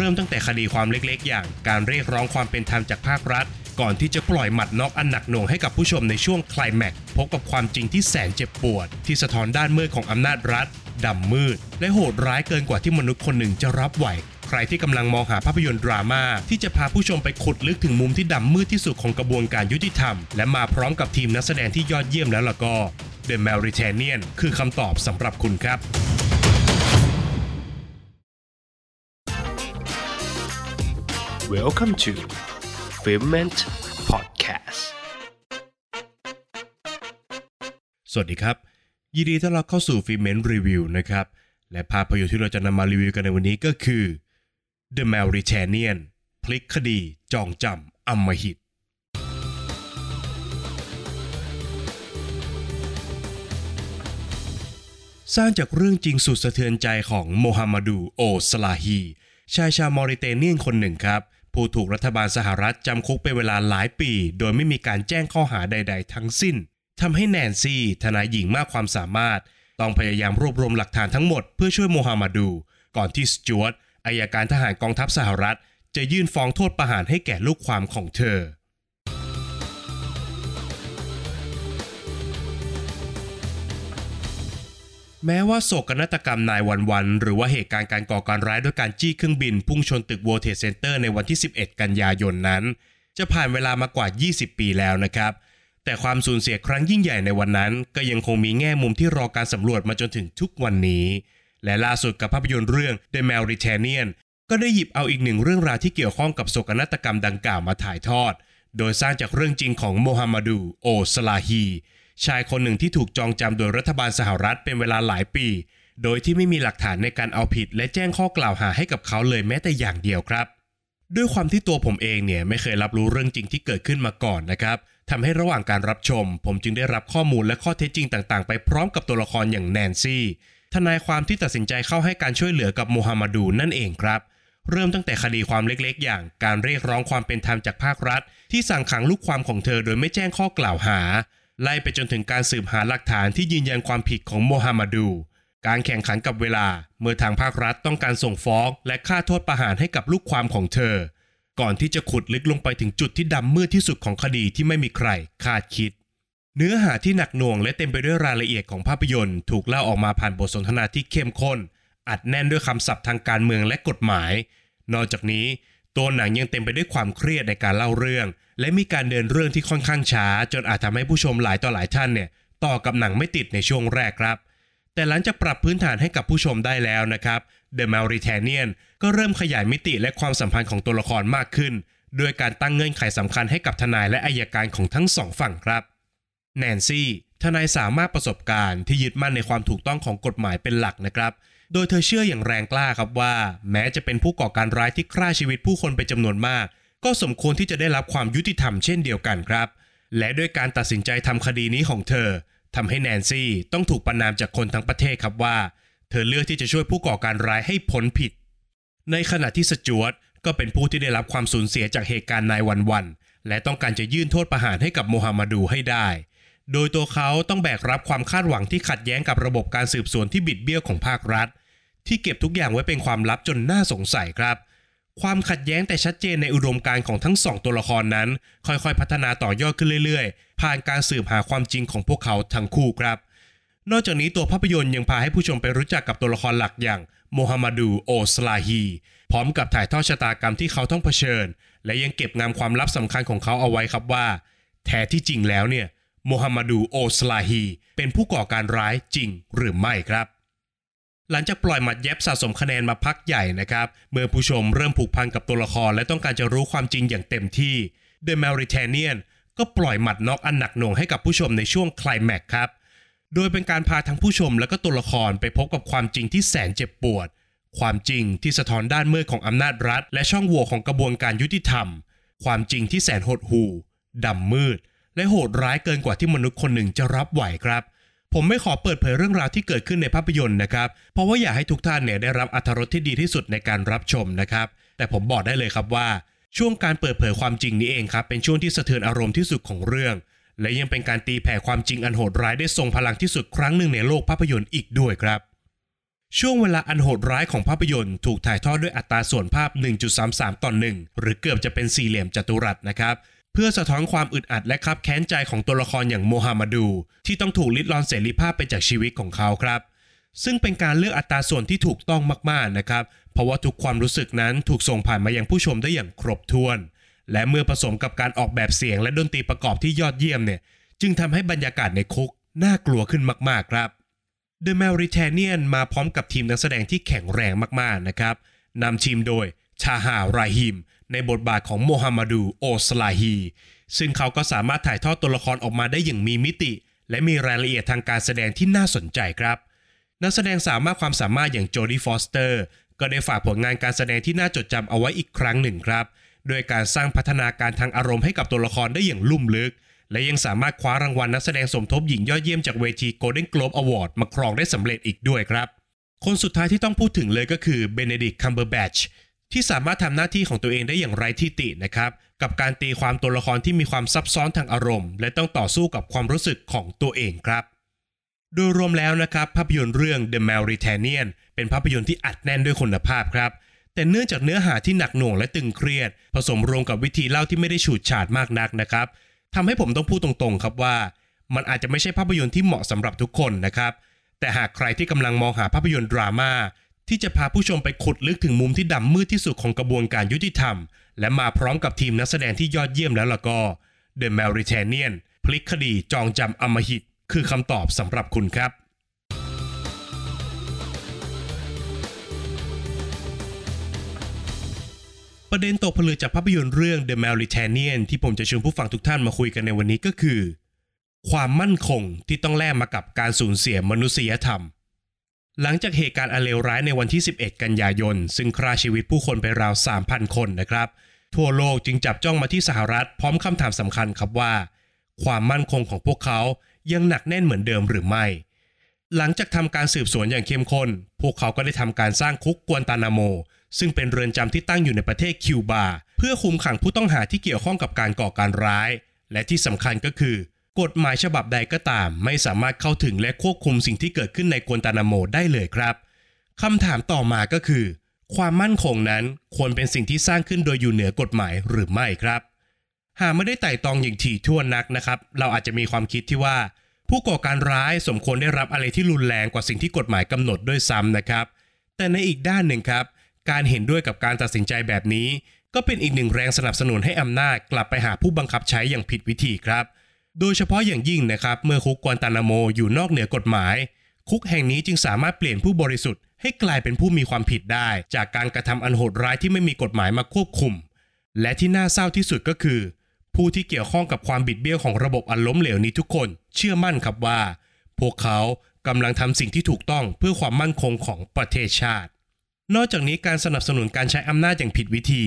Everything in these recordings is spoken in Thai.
เริ่มตั้งแต่คดีความเล็กๆ อย่าง การเรียกร้องความเป็นธรรมจากภาครัฐ ก่อนที่จะปล่อยหมัดน็อกอันหนักหน่วงให้กับผู้ชมในช่วงคลายแม็กพบกับความจริงที่แสนเจ็บปวด ที่สะท้อนด้านมืดของอำนาจรัฐดำมืด และโหดร้ายเกินกว่าที่มนุษย์คนหนึ่งจะรับไหว ใครที่กำลังมองหาภาพยนตร์ดราม่าที่จะพาผู้ชมไปขุดลึกถึงมุมที่ดำมืดที่สุดของกระบวนการยุติธรรม และมาพร้อมกับทีมนักแสดงที่ยอดเยี่ยมแล้วล่ะก็ The m a r i t a n i a n คือคำตอบสำหรับคุณครับ Welcome to Filment Podcast สวัสดีครับ ยินดีต้อนรับเข้าสู่ฟิเมนรีวิวนะครับ และภาพยนตร์ที่เราจะนำมารีวิวกันในวันนี้ก็คือ The Mauritanian พลิกคดีจองจำอำมหิตสร้างจากเรื่องจริงสุดสะเทือนใจของโมฮัมหมัดูโอสลาฮี ชายชาวมอริเตเนียนคนหนึ่งครับ ผู้ถูกรัฐบาลสหรัฐจำคุกเป็นเวลาหลายปี โดยไม่มีการแจ้งข้อหาใด ๆ ทั้งสิ้นทำให้แนนซี่ทนายหญิงมากความสามารถ ต้องพยายามรวบรวมหลักฐานทั้งหมดเพื่อช่วยโมฮัมหมัดู ก่อนที่สจวตอายการทหารกองทัพสหรัฐ จะยื่นฟ้องโทษประหารให้แก่ลูกความของเธอ แม้ว่าโศกนาฏกรรมนายวันวัน หรือว่าเหตุการณ์การก่อการร้ายด้วยการจี้เครื่องบิน พุ่งชนตึก World Trade Center ในวันที่ 11 กันยายนนั้น จะผ่านเวลามากว่า 20 ปีแล้วนะครับ แต่ความสูญเสียครั้งยิ่งใหญ่ในวันนั้น ก็ยังคงมีแง่มุมที่รอการสำรวจมาจนถึงทุกวันนี้ และล่าสุดกับภาพยนตร์เรื่อง The Mauritanian ก็ได้หยิบเอาอีกหนึ่งเรื่องราวที่เกี่ยวข้องกับโศกนาฏกรรมดังกล่าวมาถ่ายทอด โดยสร้างจากเรื่องจริงของโมฮัมหมัดูโอสลาฮี ชายคนหนึ่งที่ถูกจองจำโดยรัฐบาลสหรัฐเป็นเวลาหลายปี โดยที่ไม่มีหลักฐานในการเอาผิด และแจ้งข้อกล่าวหาให้กับเขาเลยแม้แต่อย่างเดียวครับ ด้วยความที่ตัวผมเองเนี่ยไม่เคยรับรู้เรื่องจริงที่เกิดขึ้นมาก่อนนะครับทำให้ระหว่างการรับชม ผมจึงได้รับข้อมูลและข้อเท็จจริงต่างๆ ไปพร้อมกับตัวละครอย่างแนนซี่ทนายความที่ตัดสินใจเข้าให้การช่วยเหลือกับโมฮัมหมัดูนั่นเองครับ เริ่มตั้งแต่คดีความเล็กๆ อย่างการเรียกร้องความเป็นธรรมจากภาครัฐ ที่สั่งขังลูกความของเธอโดยไม่แจ้งข้อกล่าวหา ไล่ไปจนถึงการสืบหาหลักฐานที่ยืนยันความผิดของโมฮัมหมัดู การแข่งขันกับเวลา เมื่อทางภาครัฐต้องการส่งฟ้องและค่าโทษประหารให้กับลูกความของเธอ ก่อนที่จะขุดลึกลงไปถึงจุดที่ดำมืดที่สุดของคดีที่ไม่มีใครคาดคิด เนื้อหาที่หนักหน่วงและเต็มไปด้วยรายละเอียดของภาพยนตร์ ถูกเล่าออกมาผ่านบทสนทนาที่เข้มข้น อัดแน่นด้วยคำศัพท์ทางการเมืองและกฎหมาย นอกจากนี้ ตัวหนังยังเต็มไปด้วยความเครียดในการเล่าเรื่อง และมีการเดินเรื่องที่ค่อนข้างช้า จนอาจทำให้ผู้ชมหลายต่อหลายท่านเนี่ยต่อกับหนังไม่ติดในช่วงแรกครับ แต่หลังจากปรับพื้นฐานให้กับผู้ชมได้แล้วนะครับ The Mauritanian ก็เริ่มขยายมิติและความสัมพันธ์ของตัวละครมากขึ้น โดยการตั้งเงื่อนไขสำคัญให้กับทนายและอายการของทั้งสองฝั่งครับแนนซี่ทนายสามารถประสบการณ์ที่ยึดมั่นในความถูกต้องของกฎหมายเป็นหลักนะครับ โดยเธอเชื่ออย่างแรงกล้าครับว่า แม้จะเป็นผู้ก่อการร้ายที่ฆ่าชีวิตผู้คนไปจำนวนมาก ก็สมควรที่จะได้รับความยุติธรรมเช่นเดียวกันครับ และด้วยการตัดสินใจทำคดีนี้ของเธอทำให้แนนซี่ต้องถูกประนามจากคนทั้งประเทศครับว่า เธอเลือกที่จะช่วยผู้ก่อการร้ายให้พ้นผิด ในขณะที่สจวตก็เป็นผู้ที่ได้รับความสูญเสียจากเหตุการณ์นายวันวันและต้องการจะยื่นโทษประหารให้กับโมฮัมหมัดูให้ได้ โดยตัวเขาต้องแบกรับความคาดหวังที่ขัดแย้งกับระบบการสืบสวนที่บิดเบี้ยวของภาครัฐ ที่เก็บทุกอย่างไว้เป็นความลับจนน่าสงสัยครับ ความขัดแย้งแต่ชัดเจนในอุดมการณ์ของทั้งสองตัวละครนั้น ค่อยๆ พัฒนาต่อยอดขึ้นเรื่อยๆ ผ่านการสืบหาความจริงของพวกเขาทั้งคู่ครับ นอกจากนี้ตัวภาพยนตร์ยังพาให้ผู้ชมไปรู้จักกับตัวละครหลักอย่างโมฮัมหมัดูโอสลาฮีพร้อมกับถ่ายทอดชะตากรรมที่เขาต้องเผชิญ และยังเก็บงำความลับสำคัญของเขาเอาไว้ครับว่า แท้ที่จริงแล้วเนี่ยโมฮัมหมัดูโอสลาฮีเป็นผู้ก่อการร้ายจริงหรือไม่ครับ หลังจากปล่อยหมัดเย็บสะสมคะแนนมาพักใหญ่นะครับ เมื่อผู้ชมเริ่มผูกพันกับตัวละครและต้องการจะรู้ความจริงอย่างเต็มที่ The Mauritanian ก็ปล่อยหมัดน็อกอันหนักหน่วงให้กับผู้ชมในช่วงคลายแม็กครับ โดยเป็นการพาทั้งผู้ชมและก็ตัวละครไปพบกับความจริงที่แสนเจ็บปวด ความจริงที่สะท้อนด้านมืดของอำนาจรัฐ และช่องโหว่ของกระบวนการยุติธรรม ความจริงที่แสนหดหู่ดำมืด และโหดร้ายเกินกว่าที่มนุษย์คนหนึ่งจะรับไหวครับ ผมไม่ขอเปิดเผยเรื่องราวที่เกิดขึ้นในภาพยนตร์นะครับ เพราะว่าอยากให้ทุกท่านเนี่ยได้รับอรรถรสที่ดีที่สุดในการรับชมนะครับ แต่ผมบอกได้เลยครับว่า ช่วงการเปิดเผยความจริงนี้เองครับ เป็นช่วงที่สะเทือนอารมณ์ที่สุดของเรื่อง และยังเป็นการตีแผ่ความจริงอันโหดร้ายได้ทรงพลังที่สุดครั้งหนึ่งในโลกภาพยนตร์อีกด้วยครับ ช่วงเวลาอันโหดร้ายของภาพยนตร์ ถูกถ่ายทอดด้วยอัตราส่วนภาพ 1.33ต่อ1หรือเกือบจะเป็นสี่เหลี่ยมจัตุรัสนะครับ เพื่อสะท้อนความอึดอัดและคับแค้นใจของตัวละครอย่างโมฮัมหมัดู ที่ต้องถูกลิดรอนเสรีภาพไปจากชีวิตของเขาครับ ซึ่งเป็นการเลือกอัตราส่วนที่ถูกต้องมากๆนะครับ เพราะว่าทุกความรู้สึกนั้นถูกส่งผ่านมายังผู้ชมได้อย่างครบถ้วน และเมื่อผสมกับการออกแบบเสียงและดนตรีประกอบที่ยอดเยี่ยมเนี่ย จึงทำให้บรรยากาศในคุกน่ากลัวขึ้นมากๆครับ The m a r i t a n i a n มาพร้อมกับทีมนักแสดงที่แข็งแรงมากๆนะครับนำทีมโดยทาฮาร์ ราฮิม ในบทบาทของโมฮัมหมัดูโอสลาฮี ซึ่งเขาก็สามารถถ่ายทอดตัวละครออกมาได้อย่างมีมิติ และมีรายละเอียดทางการแสดงที่น่าสนใจครับ นักแสดงสามารถความสามารถอย่างโจดี้ฟอสเตอร์ก็ได้ฝากผลงานการแสดงที่น่าจดจำเอาไว้อีกครั้งหนึ่งครับโดยการสร้างพัฒนาการทางอารมณ์ให้กับตัวละครได้อย่างลุ่มลึก และยังสามารถคว้ารางวัลนักแสดงสมทบหญิงยอดเยี่ยมจากเวที Golden Globe Award มาครองได้สำเร็จอีกด้วยครับ คนสุดท้ายที่ต้องพูดถึงเลยก็คือเบเนดิก t คัมเบอร์แบช ที่สามารถทำหน้าที่ของตัวเองได้อย่างไร้ที่ตินะครับกับการตีความตัวละครที่มีความซับซ้อนทางอารมณ์ และต้องต่อสู้กับความรู้สึกของตัวเองครับ โดยรวมแล้วนะครับภาพยนตร์เรื่อง The Mauritanian เป็นภาพยนตร์ที่อัดแน่นด้วยคุณภาพครับแต่เนื่องจากเนื้อหาที่หนักหน่วงและตึงเครียด ผสมรวมกับวิธีเล่าที่ไม่ได้ฉูดฉาดมากนักนะครับทำให้ผมต้องพูดตรงๆ ครับว่า มันอาจจะไม่ใช่ภาพยนตร์ที่เหมาะสำหรับทุกคนนะครับแต่หากใครที่กำลังมองหาภาพยนตร์ดราม่า ที่จะพาผู้ชมไปขุดลึกถึงมุมที่ดำมืดที่สุดของกระบวนการยุติธรรม และมาพร้อมกับทีมนักแสดงที่ยอดเยี่ยมแล้วล่ะก็ The Mauritanian พลิกคดีจองจำอำมหิต คือคำตอบสำหรับคุณครับประเด็นตกผลึกจากภาพยนตร์เรื่อง The Mauritanian ที่ผมจะชวนผู้ฟังทุกท่านมาคุยกันในวันนี้ก็คือ ความมั่นคงที่ต้องแลกมากับการสูญเสียมนุษยธรรม หลังจากเหตุการณ์อันเลวร้ายในวันที่ 11 กันยายน ซึ่งฆ่าชีวิตผู้คนไปราว 3,000 คนนะครับ ทั่วโลกจึงจับจ้องมาที่สหรัฐพร้อมคำถามสำคัญครับว่า ความมั่นคงของพวกเขายังหนักแน่นเหมือนเดิมหรือไม่ หลังจากทำการสืบสวนอย่างเข้มข้น พวกเขาก็ได้ทำการสร้างคุกกวนตานาโม ซึ่งเป็นเรือนจำที่ตั้งอยู่ในประเทศคิวบา เพื่อคุมขังผู้ต้องหาที่เกี่ยวข้องกับการก่อการร้าย และที่สำคัญก็คือ กฎหมายฉบับใดก็ตาม ไม่สามารถเข้าถึงและควบคุมสิ่งที่เกิดขึ้นในกวนตานาโมได้เลยครับคำถามต่อมาก็คือ ความมั่นคงนั้นควรเป็นสิ่งที่สร้างขึ้นโดยอยู่เหนือกฎหมายหรือไม่ครับ หากไม่ได้ไต่ตองอย่างถี่ถ้วนนักนะครับ เราอาจจะมีความคิดที่ว่า ผู้ก่อการร้ายสมควรได้รับอะไรที่รุนแรงกว่าสิ่งที่กฎหมายกำหนดด้วยซ้ำนะครับ แต่ในอีกด้านหนึ่งครับ การเห็นด้วยกับการตัดสินใจแบบนี้ ก็เป็นอีกหนึ่งแรงสนับสนุนให้อำนาจกลับไปหาผู้บังคับใช้อย่างผิดวิธีครับ โดยเฉพาะอย่างยิ่งนะครับเมื่อคุกกวานตานาโมอยู่นอกเหนือกฎหมาย คุกแห่งนี้จึงสามารถเปลี่ยนผู้บริสุทธิ์ให้กลายเป็นผู้มีความผิดได้ จากการกระทำอันโหดร้ายที่ไม่มีกฎหมายมาควบคุม และที่น่าเศร้าที่สุดก็คือ ผู้ที่เกี่ยวข้องกับความบิดเบี้ยวของระบบอันล้มเหลวนี้ทุกคน เชื่อมั่นครับว่า พวกเขากำลังทำสิ่งที่ถูกต้องเพื่อความมั่นคงของประเทศชาติ นอกจากนี้การสนับสนุนการใช้อำนาจอย่างผิดวิธี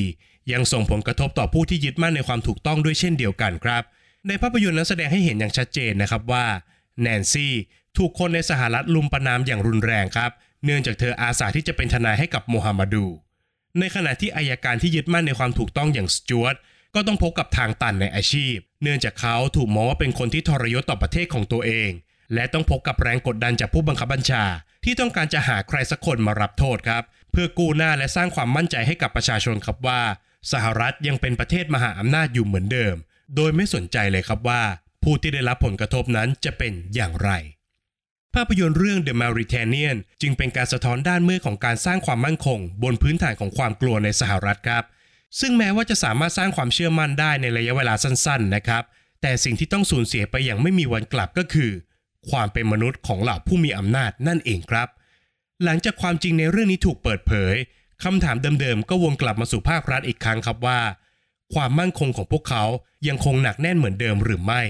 ยังส่งผลกระทบต่อผู้ที่ยึดมั่นในความถูกต้องด้วยเช่นเดียวกันครับ ในภาพยนตร์นั้นแสดงให้เห็นอย่างชัดเจนนะครับว่าแนนซี่ถูกคนในสหรัฐลุมประนามอย่างรุนแรงครับ เนื่องจากเธออาสาที่จะเป็นทนายให้กับโมฮัมหมัดู ในขณะที่อายการที่ยึดมั่นในความถูกต้องอย่างสจวตก็ต้องพบกับทางตันในอาชีพ เนื่องจากเขาถูกมองว่าเป็นคนที่ทรยศต่อประเทศของตัวเอง และต้องพบกับแรงกดดันจากผู้บังคับบัญชา ที่ต้องการจะหาใครสักคนมารับโทษครับ เพื่อกู้หน้าและสร้างความมั่นใจให้กับประชาชนครับว่า สหรัฐยังเป็นประเทศมหาอำนาจอยู่เหมือนเดิม โดยไม่สนใจเลยครับว่า ผู้ที่ได้รับผลกระทบนั้นจะเป็นอย่างไร ภาพยนตร์เรื่อง The Mauritanian จึงเป็นการสะท้อนด้านมืดของการสร้างความมั่นคง บนพื้นฐานของความกลัวในสหรัฐครับ ซึ่งแม้ว่าจะสามารถสร้างความเชื่อมั่นได้ในระยะเวลาสั้น ๆ นะครับ แต่สิ่งที่ต้องสูญเสียไปอย่างไม่มีวันกลับก็คือ ความเป็นมนุษย์ของเหล่าผู้มีอำนาจนั่นเองครับ หลังจากความจริงในเรื่องนี้ถูกเปิดเผยคำถามเดิมๆ ก็วนกลับมาสู่ภาครัฐอีกครั้งครับว่า ความมั่นคงของพวกเขายังคงหนักแน่นเหมือนเดิมหรือไม่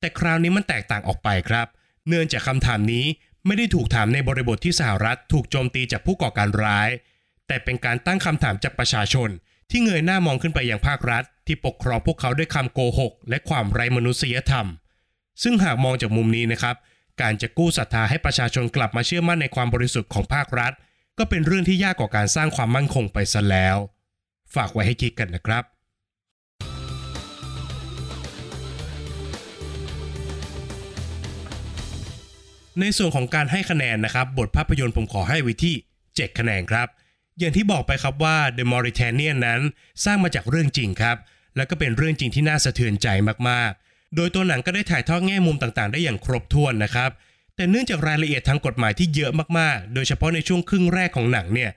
แต่คราวนี้มันแตกต่างออกไปครับ เนื่องจากคำถามนี้ไม่ได้ถูกถามในบริบทที่สหรัฐถูกโจมตีจากผู้ก่อการร้าย แต่เป็นการตั้งคำถามจากประชาชน ที่เงยหน้ามองขึ้นไปยังภาครัฐ ที่ปกครองพวกเขาด้วยคำโกหก และความไร้มนุษยธรรม ซึ่งหากมองจากมุมนี้นะครับ การจะกู้ศรัทธาให้ประชาชนกลับมาเชื่อมั่นในความบริสุทธิ์ของภาครัฐ ก็เป็นเรื่องที่ยากกว่าการสร้างความมั่นคงไปซะแล้ว ฝากไว้ให้คิดกันนะครับ ในส่วนของการให้คะแนนนะครับบทภาพยนตร์ผมขอให้ไว้ที่ 7 คะแนนครับ อย่างที่บอกไปครับว่า The Mauritanian นั้นสร้างมาจากเรื่องจริงครับ แล้วก็เป็นเรื่องจริงที่น่าสะเทือนใจมากๆ โดยตัวหนังก็ได้ถ่ายทอดแง่มุมต่างๆ ได้อย่างครบถ้วนนะครับ แต่เนื่องจากรายละเอียดทางกฎหมายที่เยอะมากๆ โดยเฉพาะในช่วงครึ่งแรกของหนังเนี่ย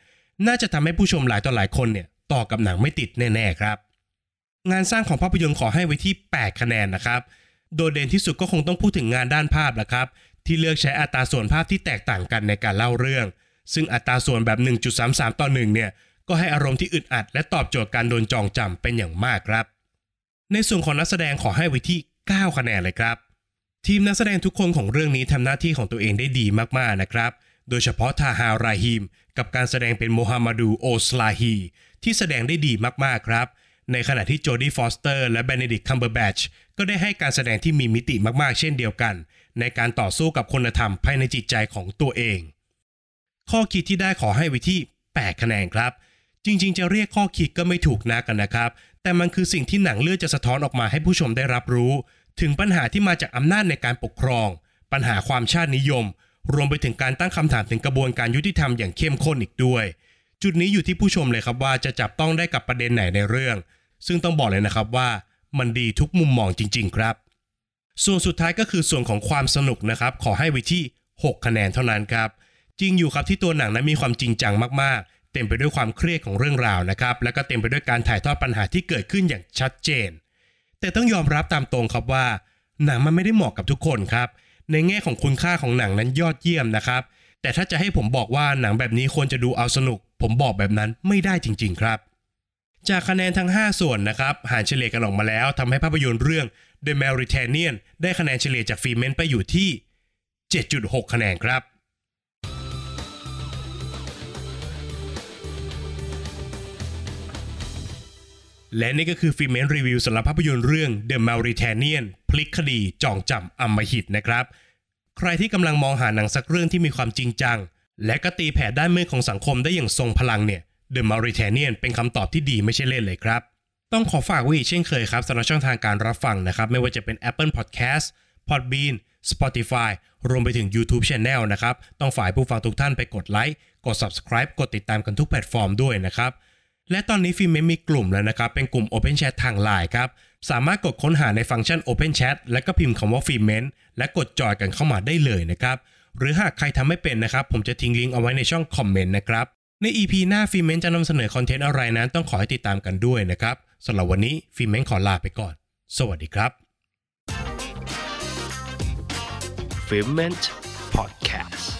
น่าจะทำให้ผู้ชมหลายต่อหลายคนเนี่ยต่อกับหนังไม่ติดแน่ๆครับ งานสร้างของภาพยนตร์ขอให้ไว้ที่ 8 คะแนนนะครับ โดดเด่นที่สุดก็คงต้องพูดถึงงานด้านภาพละครับ ที่เลือกใช้อัตราส่วนภาพที่แตกต่างกันในการเล่าเรื่อง ซึ่งอัตราส่วนแบบ 1.33 ต่อ 1 เนี่ย ก็ให้อารมณ์ที่อึดอัด และตอบโจทย์การโดนจองจำเป็นอย่างมากครับ ในส่วนของนักแสดงขอให้ไว้ที่ 9 คะแนนเลยครับ ทีมนักแสดงทุกคนของเรื่องนี้ทำหน้าที่ของตัวเองได้ดีมากๆนะครับ โดยเฉพาะทาฮาร์ ราฮิมกับการแสดงเป็นโมฮัมหมัดูโอสลาฮีที่แสดงได้ดีมากๆครับในขณะที่โจดี้ฟอสเตอร์และเบเนดิกต์ คัมเบอร์แบตช์ก็ได้ให้การแสดงที่มีมิติมากๆ เช่นเดียวกัน ในการต่อสู้กับคุณธรรมภายในจิตใจของตัวเอง ข้อคิดที่ได้ขอให้ไว้ที่ 8 คะแนนครับ จริง ๆ จะเรียกข้อคิดก็ไม่ถูกนักนะครับ แต่มันคือสิ่งที่หนังเลือกจะสะท้อนออกมาให้ผู้ชมได้รับรู้ ถึงปัญหาที่มาจากอำนาจในการปกครอง ปัญหาความชาตินิยม รวมไปถึงการตั้งคำถามถึงกระบวนการยุติธรรมอย่างเข้มข้นอีกด้วย จุดนี้อยู่ที่ผู้ชมเลยครับว่าจะจับต้องได้กับประเด็นไหนในเรื่อง ซึ่งต้องบอกเลยนะครับว่า มันดีทุกมุมมองจริง ๆ ครับ ส่วนสุดท้ายก็คือส่วนของความสนุกนะครับ ขอให้ไว้ที่ 6 คะแนนเท่านั้นครับ จริงอยู่ครับที่ตัวหนังนั้นมีความจริงจังมากๆ เต็มไปด้วยความเครียดของเรื่องราวนะครับ แล้วก็เต็มไปด้วยการถ่ายทอดปัญหาที่เกิดขึ้นอย่างชัดเจน แต่ต้องยอมรับตามตรงครับว่า หนังมันไม่ได้เหมาะกับทุกคนครับ ในแง่ของคุณค่าของหนังนั้นยอดเยี่ยมนะครับ แต่ถ้าจะให้ผมบอกว่าหนังแบบนี้ควรจะดูเอาสนุก ผมบอกแบบนั้นไม่ได้จริง ๆ ครับจากคะแนนทั้ง 5 ส่วนนะครับ หารเฉลี่ยกันออกมาแล้วทำให้ภาพยนตร์เรื่อง The Mauritanian ได้คะแนนเฉลี่ยจากฟีเมนไปอยู่ที่ 7.6 คะแนนครับ และนี่ก็คือฟิเมนรีวิวสำหรับภาพยนตร์เรื่อง The Mauritanian พลิกคดีจองจำอำมหิตนะครับ ใครที่กำลังมองหาหนังสักเรื่องที่มีความจริงจัง และก็ตีแผ่ด้านมืดของสังคมได้อย่างทรงพลังเนี่ย The Mauritanian เป็นคำตอบที่ดีไม่ใช่เล่นเลยครับ ต้องขอฝากไว้อีกเช่นเคยครับสำหรับช่องทางการรับฟังนะครับ ไม่ว่าจะเป็น Apple Podcast Podbean Spotify รวมไปถึง YouTube Channel นะครับ ต้องฝากผู้ฟังทุกท่านไปกดไลค์ กด Subscribe กดติดตามกันทุกแพลตฟอร์มด้วยนะครับ และตอนนี้ Filment มีกลุ่มแล้วนะครับ เป็นกลุ่ม Open Chat ทาง Line ครับ สามารถกดค้นหาในฟังก์ชัน Open Chat และก็พิมพ์คำว่า Filment และกด join กันเข้ามาได้เลยนะครับ หรือหากใครทำไม่เป็นนะครับ ผมจะทิ้งลิงก์เอาไว้ในช่องคอมเมนต์นะครับ ใน EP หน้า Filment จะนำเสนอ content อะไรนั้นต้องขอให้ติดตามกันด้วยนะครับ สำหรับวันนี้ Filment ขอลาไปก่อน สวัสดีครับ f i l m e n t Podcast